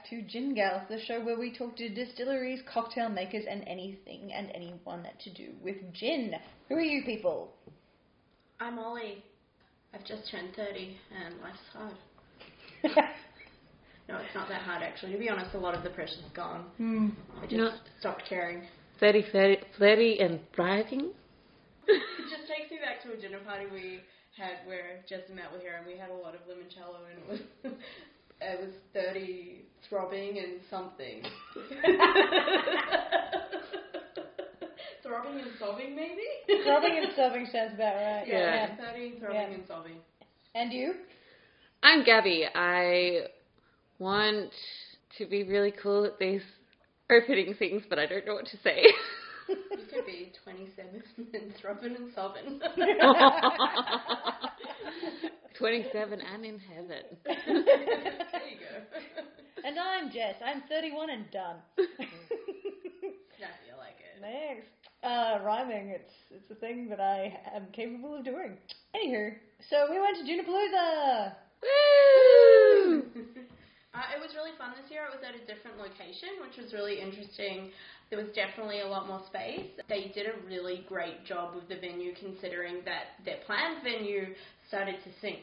back to Gin Gals, the show where we talk to distilleries, cocktail makers, and anything and anyone to do with gin. Who are you people? I'm Ollie. I've just turned 30 and life's hard. no, it's not that hard actually. To be honest, a lot of the pressure's gone. Hmm. I just No. stopped caring. 30, 30, 30 and thriving. It just takes me back to a dinner party we had where Jess and Matt were here and we had a lot of limoncello and it was it was 30 throbbing and something. throbbing and sobbing maybe? Throbbing and sobbing sounds about right. Yeah, 30 throbbing Yeah. and sobbing. And you? I'm Gabby. I want to be really cool at these opening things, but I don't know what to say. You could be 27 and throbbing and sobbing. 27 and in heaven. there you go. And I'm Jess. I'm 31 and done. Yeah, I like it. Thanks. Uh, rhyming, it's it's a thing that I am capable of doing. Anywho, so we went to Junipalooza. Woo! Uh, it was really fun this year. It was at a different location, which was really interesting. There was definitely a lot more space. They did a really great job with the venue, considering that their planned venue started to sink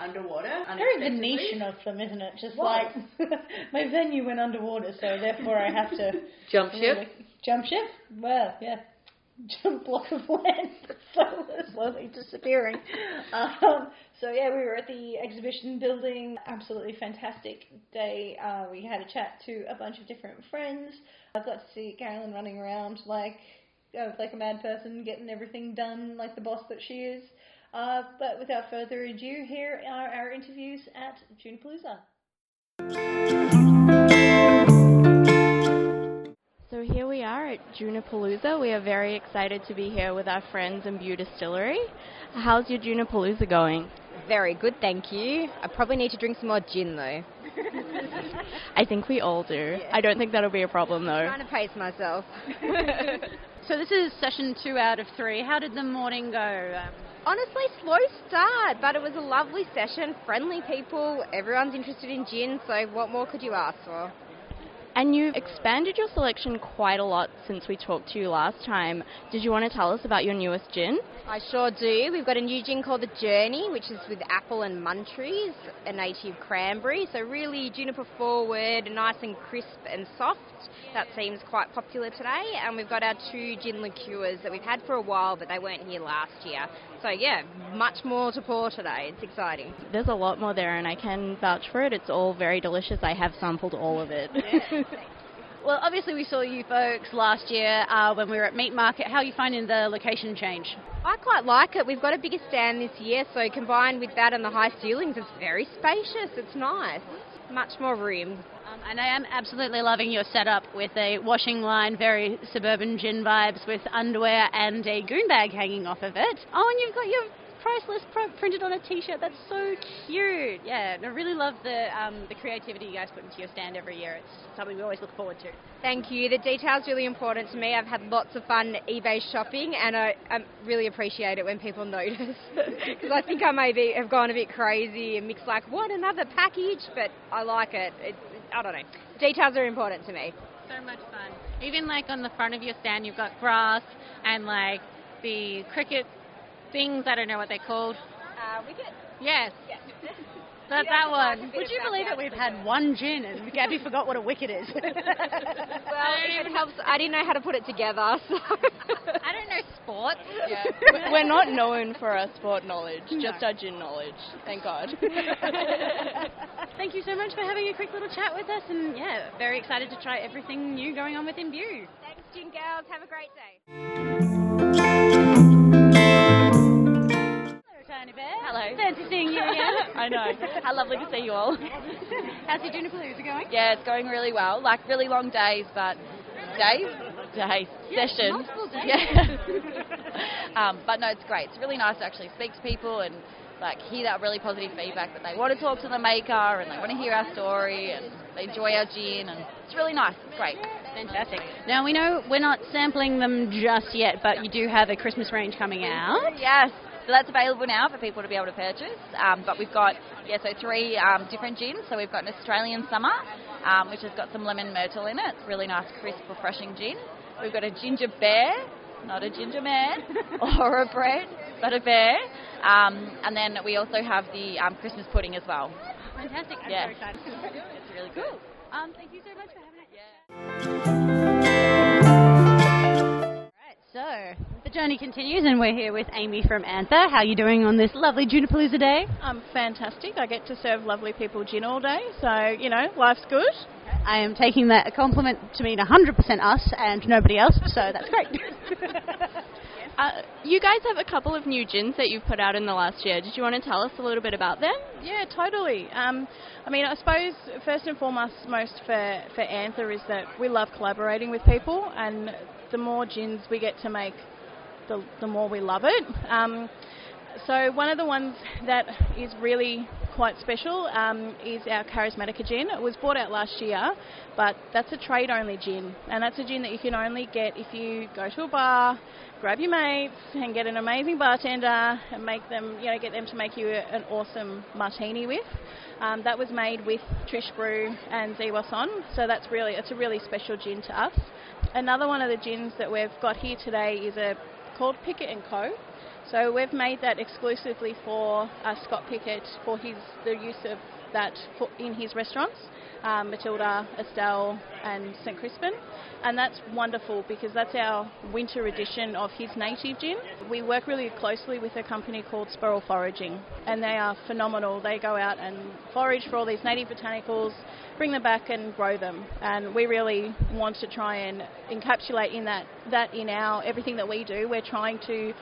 underwater. Very. Venetian of them, isn't it? Just What? like my venue went underwater, so therefore I have to Jump ship. jump ship. Well, yeah, jump block of land that's slowly, slowly disappearing. Um, so yeah, we were at the exhibition building. Absolutely fantastic day. Uh, we had a chat to a bunch of different friends. I got to see Carolyn running around like uh, like a mad person, getting everything done like the boss that she is. Uh, but without further ado, here are our interviews at Junipalooza. So here we are at Junipalooza. We are very excited to be here with our friends in Bew Distillery. How's your Junipalooza going? Very good, thank you. I probably need to drink some more gin though. I think we all do. I don't think that'll be a problem though. I'm Trying to pace myself. So this is session two out of three. How did the morning go? Um, Honestly, slow start, but it was a lovely session. Friendly people, everyone's interested in gin, so what more could you ask for? And you've expanded your selection quite a lot since we talked to you last time. Did you want to tell us about your newest gin? I sure do. We've got a new gin called the Journey, which is with apple and muntries, a native cranberry. So really juniper forward, nice and crisp and soft. That seems quite popular today. And we've got our two gin liqueurs that we've had for a while, but they weren't here last year. So yeah, much more to pour today. It's exciting. There's a lot more there, and I can vouch for it. It's all very delicious. I have sampled all of it. well, obviously we saw you folks last year uh, when we were at Meat Market. How are you finding the location change? I quite like it. We've got a bigger stand this year, so combined with that and the high ceilings, it's very spacious. It's nice. Much more room. Um, and I am absolutely loving your setup with a washing line, very suburban gin vibes with underwear and a goon bag hanging off of it. Oh, and you've got your price list pr- printed on a t-shirt. That's so cute. Yeah, and I really love the um, the creativity you guys put into your stand every year. It's something we always look forward to. Thank you. The detail's really important to me. I've had lots of fun eBay shopping, and I, I really appreciate it when people notice. Because I think I maybe have gone a bit crazy and mixed like, what, another package? But I like it. It's, I don't know. Details are important to me. So much fun. Even like on the front of your stand, you've got grass and like the cricket things. I don't know what they're called. Uh, we get. Yes. That, that just like a one. Would you believe that we've had one gin and Gabby forgot what a wicket is? Well, if it helps, I didn't know how to put it together, so. I don't know sports. Yeah. We're not known for our sport knowledge, just our gin knowledge. Thank God. Thank you so much for having a quick little chat with us, and yeah, very excited to try everything new going on within View. Thanks, Gin Girls. Have a great day. Hello, Tiny Bear. Hello. Fancy seeing you again. I know. How lovely to see you all. How's your Junipalooza going? Yeah, it's going really well. Like really long days, but days, Day. sessions. multiple days. Yeah. um, but no, it's great. It's really nice to actually speak to people and like hear that really positive feedback that they want to talk to the maker and they want to hear our story and they enjoy our gin and it's really nice. It's great. Fantastic. Now we know we're not sampling them just yet, but you do have a Christmas range coming out. Yes, So that's available now for people to be able to purchase. Um, but we've got, yeah, so three um, different gins. So we've got an Australian Summer, um, which has got some lemon myrtle in it. It's really nice, crisp, refreshing gin. We've got a ginger bear, not a ginger man or a bread, but a bear. Um, and then we also have the um, Christmas pudding as well. Fantastic. I'm Yeah. so excited. It's really cool. Um, thank you so much for having us. Right, so the journey continues, and we're here with Amy from Anther. How are you doing on this lovely Junipalooza day? I'm fantastic. I get to serve lovely people gin all day, so you know, life's good. I am taking that a compliment to mean 100% us and nobody else, so that's great. Uh, you guys have a couple of new gins that you've put out in the last year. Did you want to tell us a little bit about them? Yeah, totally. Um, I mean, I suppose first and foremost, most for for Anther is that we love collaborating with people, and the more gins we get to make, the the more we love it. Um, so one of the ones that is really quite special um, is our Charismatica gin. It was brought out last year, but that's a trade-only gin, and that's a gin that you can only get if you go to a bar, grab your mates, and get an amazing bartender and make them, you know, get them to make you an awesome martini with. Um, that was made with Trish Brew and Ziwa Son, so that's really it's a really special gin to us. Another one of the gins that we've got here today is a called Pickett and Co. So we've made that exclusively for uh, Scott Pickett for his the use of that for, in his restaurants, um, Matilda, Estelle, and St Crispin, and that's wonderful because that's our winter edition of his native gin. We work really closely with a company called Sparrow Foraging, and they are phenomenal. They go out and forage for all these native botanicals, bring them back and grow them, and we really want to try and encapsulate in that that in our everything that we do. We're trying to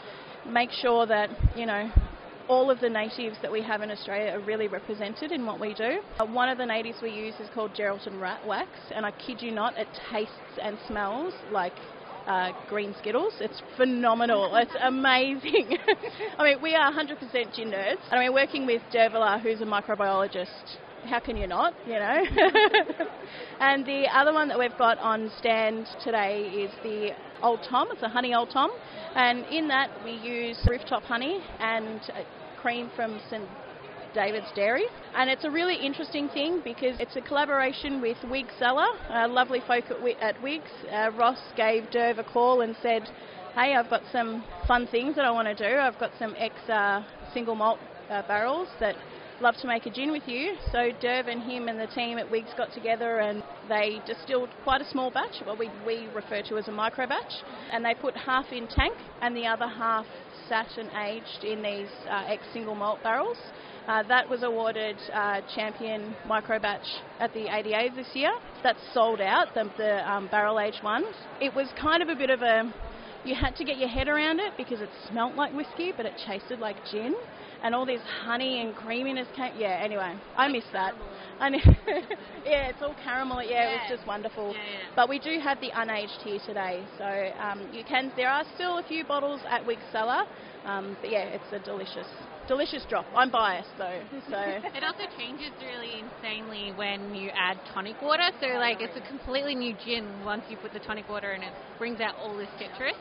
make sure that you know all of the natives that we have in Australia are really represented in what we do. Uh, one of the natives we use is called Geraldton Rat Wax, and I kid you not, it tastes and smells like uh, green Skittles. It's phenomenal. It's amazing. I mean, we are 100% gin nerds. I mean, working with Dervilla, who's a microbiologist. How can you not, you know? and the other one that we've got on stand today is the Old Tom. It's a honey Old Tom. And in that, we use rooftop honey and uh, cream from St. David's Dairy. And it's a really interesting thing because it's a collaboration with Wig Cellar, uh, lovely folk at, Wi- at Wigs. Uh, Ross gave Derv a call and said, Hey, I've got some fun things that I want to do. I've got some ex uh, single malt uh, barrels that love to make a gin with you. So Derv and him and the team at Wigs got together and they distilled quite a small batch, what we, we refer to as a micro batch, and they put half in tank and the other half sat and aged in these uh, ex single malt barrels. Uh, that was awarded uh, champion micro batch at the ADA this year. That's sold out, the, the um, barrel aged one. It was kind of a bit of a you had to get your head around it because it smelt like whiskey, but it tasted like gin, and all this honey and creaminess came. Yeah, anyway, I miss that. I know. yeah, it's all caramel. Yeah, it was just wonderful. But we do have the unaged here today, so um, you can. There are still a few bottles at Wig Cellar, um, but yeah, it's a delicious, delicious drop. I'm biased though, so. It also changes really insanely when you add tonic water. So like it's a completely new gin once you put the tonic water in. It brings out all this citrus.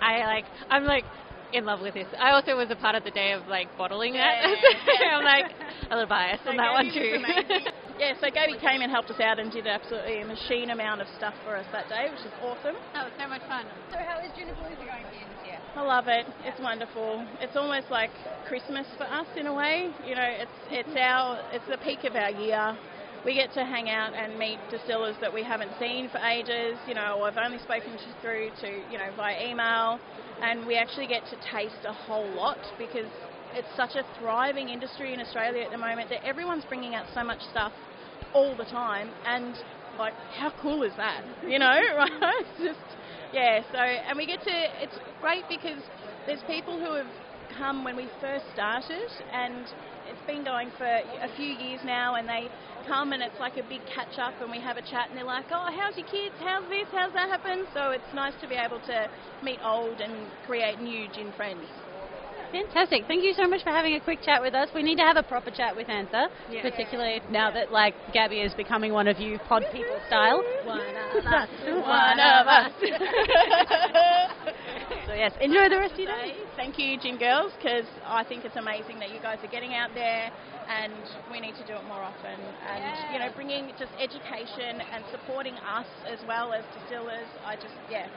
I like. I'm like in love with this. I also was a part of the day of like bottling that. I'm like a little biased on that one too. yeah, so Gabby came and helped us out and did absolutely a machine amount of stuff for us that day, which is awesome. That was so much fun. So how is Junipalooza going for you this year? I love it. It's wonderful. It's almost like Christmas for us in a way. You know, it's it's our it's the peak of our year. We get to hang out and meet distillers that we haven't seen for ages. You know, I've only spoken to, through to you know via email, and we actually get to taste a whole lot because it's such a thriving industry in Australia at the moment that everyone's bringing out so much stuff all the time. And like how cool is that? You know? Right it's just yeah so and we get to it's great because there's people who have come when we first started and it's been going for a few years now and they come and it's like a big catch up and we have a chat and they're like oh how's your kids? How's this? How's that happen? So it's nice to be able to meet old and create new gin friends. Fantastic. Thank you so much for having a quick chat with us. We need to have a proper chat with Anther, particularly now that like Gabby is becoming one of you pod people style. one of us. One of us yes, enjoy the rest of your day. Thank you, Gin Girls, because I think it's amazing that you guys are getting out there, and we need to do it more often. And Yeah. you know, bringing just education and supporting us as well as distillers. I just yeah.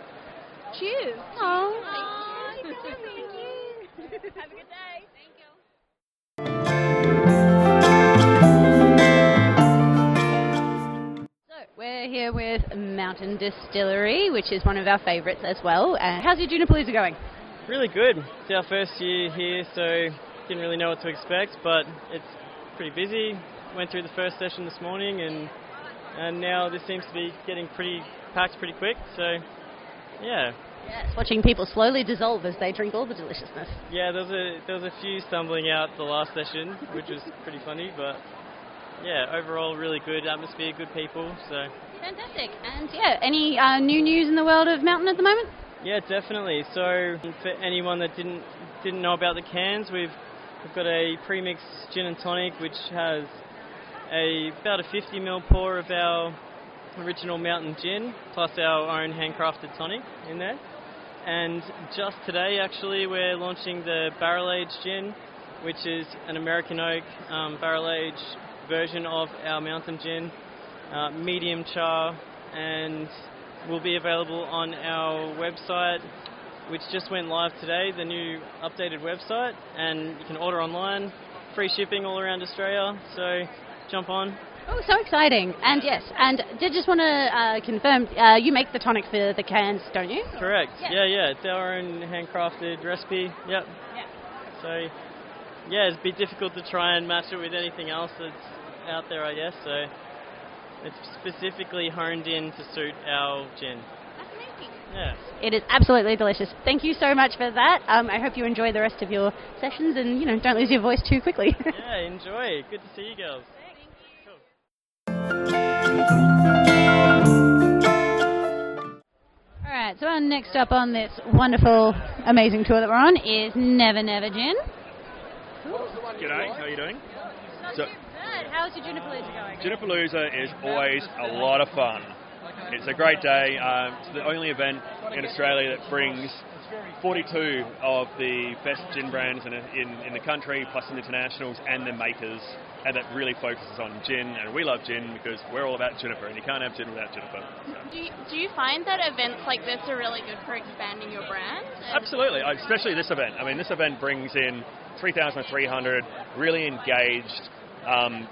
Cheers. Oh, Thank you. Thank you. Have a good day. Here with Mountain Distillery, which is one of our favourites as well. Uh, how's your Junipalooza going? Really good. It's our first year here, so didn't really know what to expect, but it's pretty busy. Went through the first session this morning, and and now this seems to be getting pretty packed pretty quick. So yeah, Yes, watching people slowly dissolve as they drink all the deliciousness. yeah. There was a there was a few stumbling out the last session, which was pretty funny, but yeah, overall really good atmosphere, good people. So Fantastic. And yeah, any uh, new news in the world of Mountain at the moment? Yeah, definitely. So for anyone that didn't didn't know about the cans, we've we've got a premix gin and tonic which has a about a 50 ml pour of our original mountain gin plus our own handcrafted tonic in there. And just today, actually, we're launching the barrel aged gin, which is an American oak um, barrel aged version of our mountain gin, uh, medium char, and will be available on our website, which just went live today, the new updated website, and you can order online, free shipping all around Australia. So jump on. Oh, so exciting. And yes, and did just want to uh, confirm, uh, you make the tonic for the cans, don't you? Correct. Yeah. Yeah, yeah, it's our own handcrafted recipe. Yep. Yeah. So yeah, it's a bit difficult to try and match it with anything else that's out there, I guess. So it's specifically honed in to suit our gin. That's amazing. Yeah. It is absolutely delicious. Thank you so much for that. Um, I hope you enjoy the rest of your sessions and, you know, don't lose your voice too quickly. Yeah, enjoy. Good to see you girls. All right, so our next up on this wonderful, amazing tour that we're on is Never Never Gin. G'day, how are you doing? So, How's your Juniper Junipalooza going? Juniper Junipalooza is always a lot of fun. It's a great day. Um, it's the only event in Australia that brings 42 of the best gin brands in, in, in the country, plus some internationals and their makers, and that really focuses on gin. And we love gin because we're all about Juniper, and you can't have gin without Juniper. Do you, do you find that events like this are really good for expanding your brand? Absolutely, especially this event. I mean, this event brings in 3,300 really engaged, um,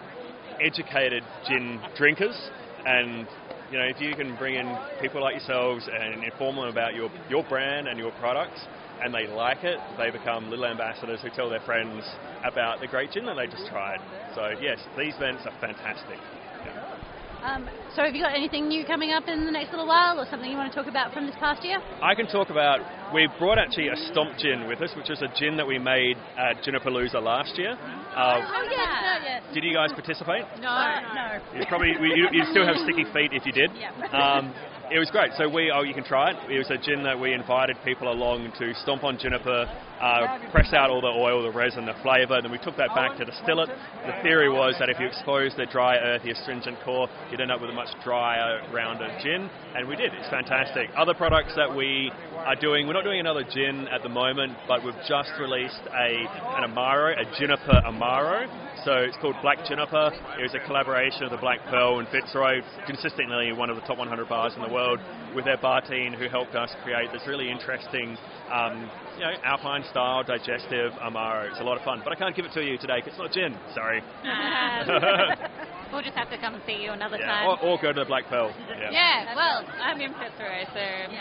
educated gin drinkers, and you know, if you can bring in people like yourselves and inform them about your your brand and your products, and they like it, they become little ambassadors who tell their friends about the great gin that they just tried. So yes, these events are fantastic. Yeah. Um, so have you got anything new coming up in the next little while or something you want to talk about from this past year? I can talk about. We brought actually a stomp gin with us, which is a gin that we made at Junipalooza last year. Uh, Oh, no, yes. did you guys participate? No, no. You probably you, you still have sticky feet if you did. Um, it was great. So we, oh, you can try it. It was a gin that we invited people along to stomp on juniper, uh, press out all the oil, the resin, the flavour. Then we took that back to distill it. The theory was that if you expose the dry, earthy, astringent core, you'd end up with a much drier, rounder gin. And we did. It's fantastic. Other products that we are doing, we're not doing another gin at the moment, but we've just released a an amaro, a juniper amaro. So it's called Black Juniper. It was a collaboration of the Black Pearl and Fitzroy, consistently one of the top 100 bars in the world, with their bar team who helped us create this really interesting, um, you know, alpine style digestive amaro. It's a lot of fun, but I can't give it to you today because it's not gin. Sorry. we'll just have to come and see you another Yeah, time. or, or go to the Black Pearl. Yeah. Yeah, well, I'm in Fitzroy, so i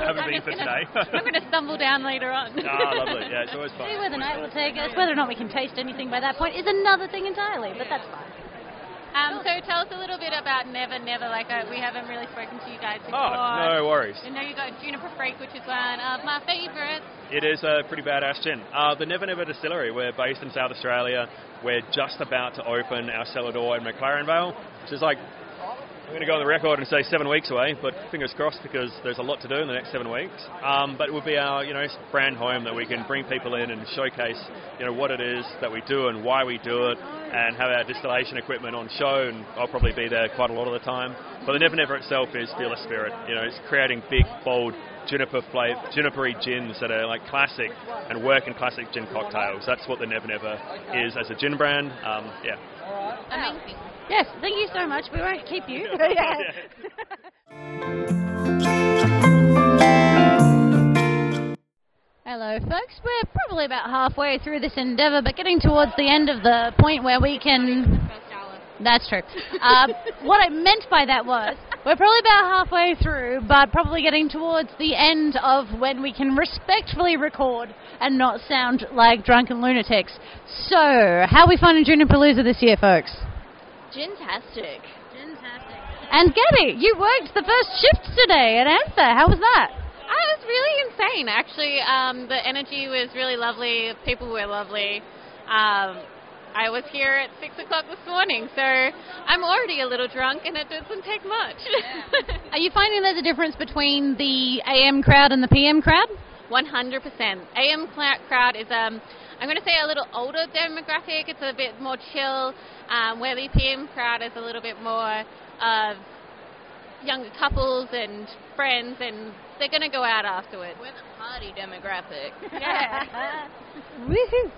Haven't I'm been for gonna, today. I'm going to stumble down later on. Ah, lovely. Yeah, it's always fun. See where the night will take us. Whether or not we can taste anything by that point is another thing entirely, but that's fine. Um, so tell us a little bit about Never Never. Like uh, we haven't really spoken to you guys before. Oh, no worries. I know you got Juniper Freak, which is one of my favourites. It is a pretty badass gin. Uh, the Never Never Distillery, we're based in South Australia. We're just about to open our cellar door in McLaren Vale, which is like, I'm going to go on the record and say seven weeks away, but fingers crossed because there's a lot to do in the next seven weeks. Um, but it would be our, you know, brand home that we can bring people in and showcase, you know, what it is that we do and why we do it, and have our distillation equipment on show. And I'll probably be there quite a lot of the time. But the Never Never itself is Fearless Spirit. You know, it's creating big, bold, juniper flavor, junipery gins that are like classic and work in classic gin cocktails. That's what the Never Never is as a gin brand. Um, yeah. Amazing. Yes, thank you so much. We won't keep you. Hello, folks. We're probably about halfway through this endeavour, but getting towards the end of the point where we can. That's true. Uh, what I meant by that was we're probably about halfway through, but probably getting towards the end of when we can respectfully record and not sound like drunken lunatics. So, how are we finding Junipalooza this year, folks? Gintastic. And Gabby, you worked the first shift today at Anther. How was that? Oh, it was really insane, actually. Um, the energy was really lovely. People were lovely. Um, I was here at 6 o'clock this morning, so I'm already a little drunk, and it doesn't take much. Are you finding there's a difference between the AM crowd and the PM crowd? 100%. AM cl- crowd is, um, I'm going to say, a little older demographic. It's a bit more chill, um, where the PM crowd is a little bit more of younger couples and friends, and they're going to go out afterwards. We're the party demographic. Yeah. Woohoo!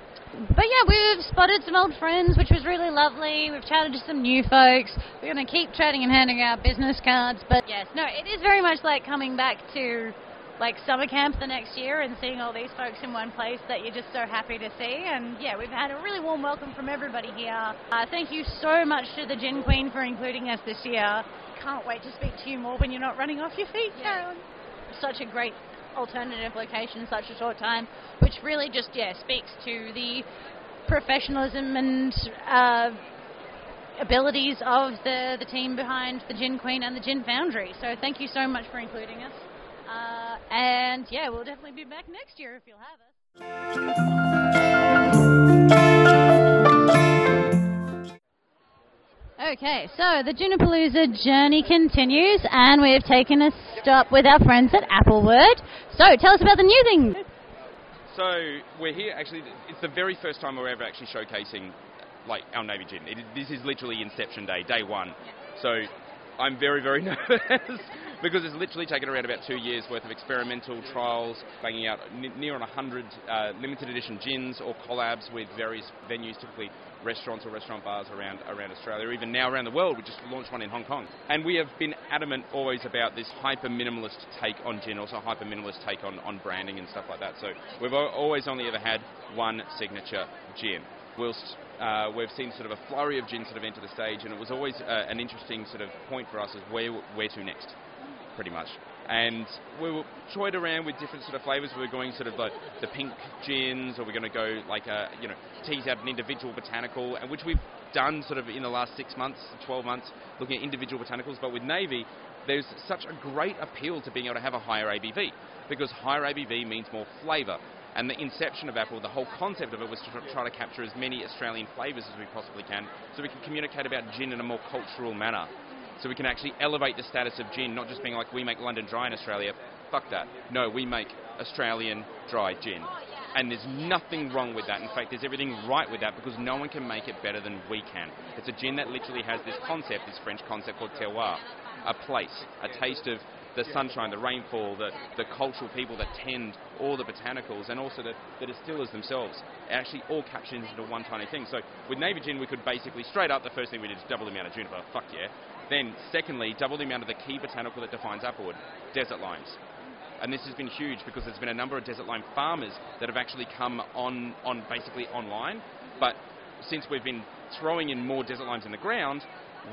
But yeah, we've spotted some old friends, which was really lovely. We've chatted to some new folks. We're going to keep chatting and handing out business cards. But yes, no, it is very much like coming back to like summer camp the next year and seeing all these folks in one place that you're just so happy to see. And yeah, we've had a really warm welcome from everybody here. Uh, thank you so much to the Gin Queen for including us this year. Can't wait to speak to you more when you're not running off your feet, Carolyn. Such a great alternative location in such a short time, which really just yeah speaks to the professionalism and uh, abilities of the the team behind the Gin Queen and the Gin Foundry. So thank you so much for including us. Uh, and yeah, we'll definitely be back next year if you'll have us. Okay, so the Junipalooza journey continues, and we have taken a stop with our friends at Applewood. So, tell us about the new thing. So we're here. Actually, it's the very first time we're ever actually showcasing like our Navy gin. It, this is literally Inception Day, day one. So I'm very, very nervous because it's literally taken around about two years worth of experimental trials, banging out n- near on 100 uh, limited edition gins or collabs with various venues, typically restaurants or restaurant bars around around Australia, even now around the world. We just launched one in Hong Kong, and we have been adamant always about this hyper minimalist take on gin, also hyper minimalist take on, on branding and stuff like that. So we've al- always only ever had one signature gin. Whilst uh, we've seen sort of a flurry of gin sort of enter the stage, and it was always uh, an interesting sort of point for us as where where to next, pretty much. And we were toyed around with different sort of flavours. We were going sort of like the pink gins, or we're going to go like a you know tease out an individual botanical, and which we've done sort of in the last six months, 12 months, looking at individual botanicals. But with Navy, there's such a great appeal to being able to have a higher ABV because higher ABV means more flavour. And the inception of Apple, the whole concept of it was to try to capture as many Australian flavours as we possibly can so we can communicate about gin in a more cultural manner. So we can actually elevate the status of gin, not just being like we make London Dry in Australia. Fuck that. No, we make Australian dry gin. Oh, and there's nothing wrong with that. In fact, there's everything right with that because no one can make it better than we can. It's a gin that literally has this concept, this French concept called terroir, a place, a taste of the sunshine, the rainfall, the, the cultural people that tend all the botanicals, and also the, the distillers themselves. It actually all captured into one tiny thing. So with Navy Gin, we could basically straight up, the first thing we did is double the amount of juniper. Fuck yeah. Then, secondly, double the amount of the key botanical that defines Applewood, desert limes. And this has been huge because there's been a number of desert lime farmers that have actually come on, on basically online. But since we've been throwing in more desert limes in the ground,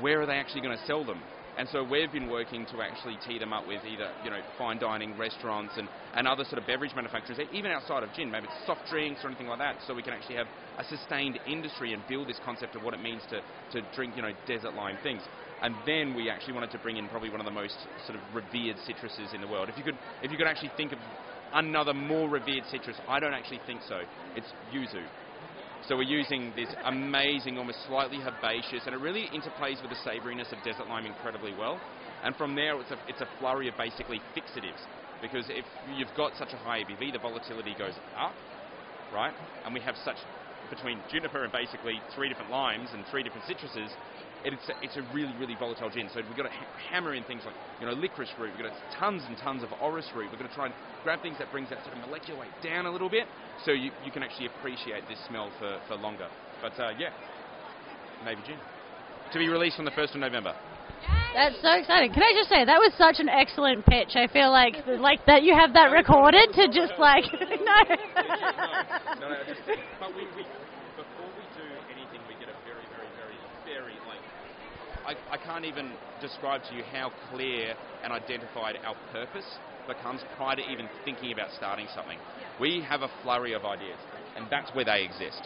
where are they actually going to sell them? And so we've been working to actually tee them up with either, you know, fine dining restaurants and, and other sort of beverage manufacturers, even outside of gin, maybe it's soft drinks or anything like that, so we can actually have a sustained industry and build this concept of what it means to, to drink, you know, desert lime things. And then we actually wanted to bring in probably one of the most sort of revered citruses in the world. If you could, if you could actually think of another more revered citrus, I don't actually think so. It's yuzu. So we're using this amazing, almost slightly herbaceous, and it really interplays with the savouriness of desert lime incredibly well. And from there, it's a, it's a flurry of basically fixatives. Because if you've got such a high ABV, the volatility goes up, right? And we have such, between juniper and basically three different limes and three different citruses, it's a, it's a really really volatile gin. So we've got to ha- hammer in things like you know licorice root. We've got to, tons and tons of orris root. We've got to try and grab things that brings that sort of molecular weight down a little bit, so you, you can actually appreciate this smell for, for longer. But uh, yeah, Navy gin to be released on the first of November. That's so exciting. Can I just say that was such an excellent pitch. I feel like like that you have that recorded to just like no. no, no, just, but we, we, before we do anything, we get a very, very, very, very, like, I, I can't even describe to you how clear and identified our purpose becomes prior to even thinking about starting something. We have a flurry of ideas, and that's where they exist.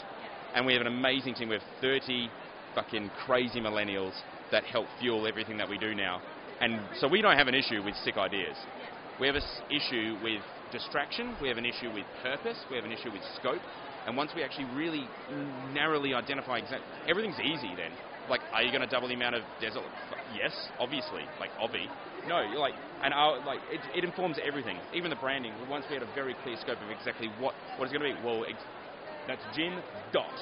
And we have an amazing team. We have 30 fucking crazy millennials that help fuel everything that we do now. And so we don't have an issue with sick ideas. We have an issue with distraction, we have an issue with purpose, we have an issue with scope. And once we actually really narrowly identify exact, everything's easy then. Like, are you going to double the amount of desert? Yes, obviously. Like, obvi. No, you're like, and our, like it, it informs everything, even the branding. We once we had a very clear scope of exactly what what it's going to be. Well, ex- that's gin dot.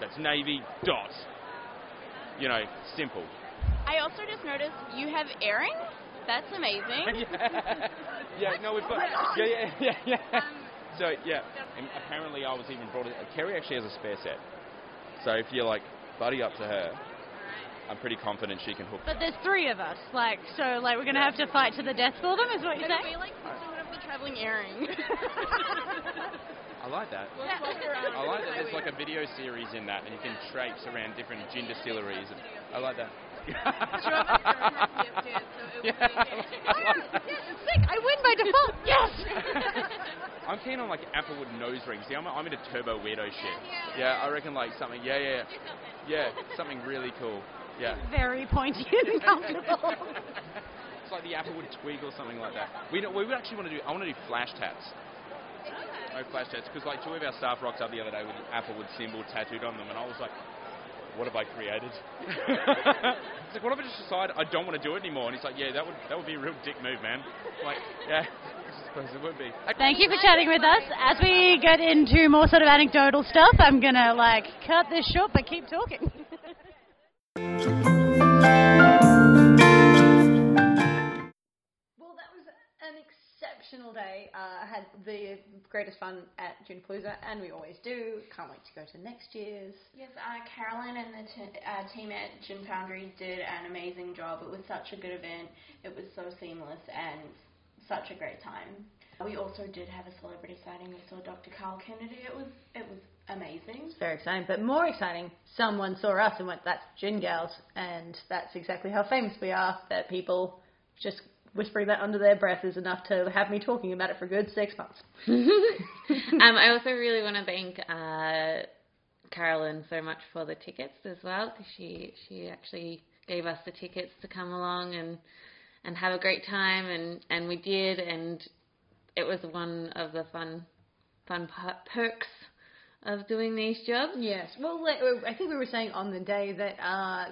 That's navy dot. You know, simple. I also just noticed you have earrings. That's amazing. yeah. yeah, no, we've got. Oh yeah, yeah, yeah, yeah. Um, so, yeah. And apparently, I was even brought it. Kerry actually has a spare set. So, if you're like buddy up to her, I'm pretty confident she can hook. But there's three of us, like so, like we're gonna have to fight to the death for them, is what you're Can saying? we like sort of the traveling earring? I like that. I like that. There's like a video series in that, and you can traipse around different gin distilleries. And I like that. Yeah, oh, Sick! I win by default. Keen on like applewood nose rings. See, I'm, I'm into turbo weirdo shit. Yeah, I reckon like something. Yeah, yeah, yeah, something really cool. Yeah. Very pointy and comfortable. It's like the applewood twig or something like that. We don't, we would actually want to do. I want to do flash tats. No flash tats because like two of our staff rocked up the other day with the applewood symbol tattooed on them, and I was like, "What have I created?" it's like, "What if I just decide I don't want to do it anymore?" And he's like, "Yeah, that would that would be a real dick move, man." Like, yeah, suppose it would be. Thank you for chatting with us. As we get into more sort of anecdotal stuff, I'm gonna like cut this short, but keep talking. Well, that was an exceptional day. Uh, I had the greatest fun at Junipalooza, and we always do. Can't wait to go to next year's. Yes, uh, Carolyn and the t- uh, team at Gin Foundry did an amazing job. It was such a good event. It was so seamless and such a great time. We also did have a celebrity sighting. We saw Dr. Carl Kennedy. It was it was amazing. It's very exciting, but more exciting, someone saw us and went, "That's Gin Gals," and that's exactly how famous we are. That people just whispering that under their breath is enough to have me talking about it for a good six months. um, I also really want to thank uh, Carolyn so much for the tickets as well, because she she actually gave us the tickets to come along and and have a great time, and and we did, and it was one of the fun fun per- perks of doing these jobs. Yes. Well, I think we were saying on the day that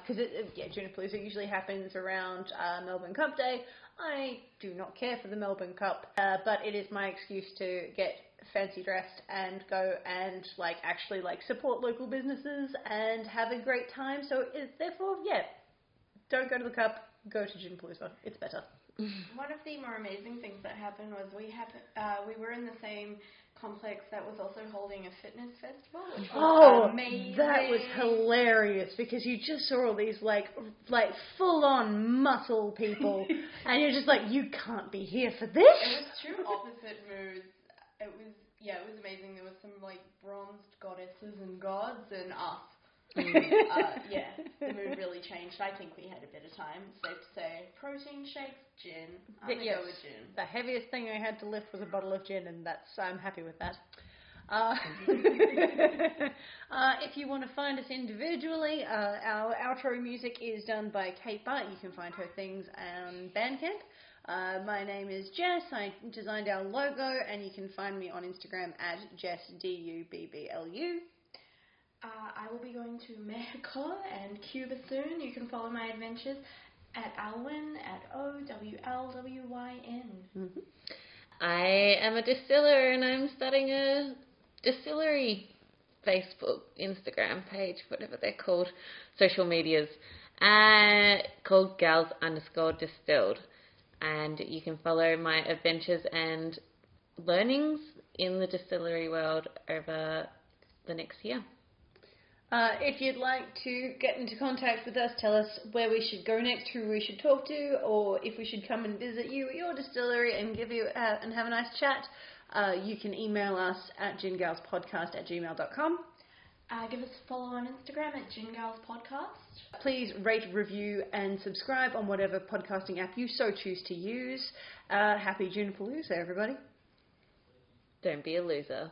because it, it, yeah, Junipalooza usually happens around uh, Melbourne Cup Day. I do not care for the Melbourne Cup, uh, but it is my excuse to get fancy dressed and go and like actually like support local businesses and have a great time. So it, therefore, yeah, don't go to the Cup. Go to Junipalooza. It's better. One of the more amazing things that happened was we had uh, we were in the same complex that was also holding a fitness festival. Oh, amazing. that was hilarious because you just saw all these like like full on muscle people, and you're just like, you can't be here for this. It was two opposite moods. It was yeah, it was amazing. There was some like bronzed goddesses and gods and us. Uh, yeah, the mood really changed. I think we had a better time. Safe to say, protein shakes, gin. I'm gonna yes, go with gin. the heaviest thing I had to lift was a bottle of gin, and that's I'm happy with that. Uh, uh, if you want to find us individually, uh, our outro music is done by Kate Bart. You can find her things on Bandcamp. Uh, my name is Jess. I designed our logo, and you can find me on Instagram at Jess D U B B L U. Uh, I will be going to Mexico and Cuba soon. You can follow my adventures at Alwyn at O W L W Y N. I am a distiller and I'm starting a distillery Facebook, Instagram page, whatever they're called, social medias. uh, called Gals underscore Distilled, and you can follow my adventures and learnings in the distillery world over the next year. Uh, if you'd like to get into contact with us, tell us where we should go next, who we should talk to, or if we should come and visit you at your distillery and give you uh, and have a nice chat, uh, you can email us at gingalspodcast at gmail.com. Uh, give us a follow on Instagram at Gingals Podcast. Please rate, review, and subscribe on whatever podcasting app you so choose to use. Uh, happy Junipalooza, everybody. Don't be a loser.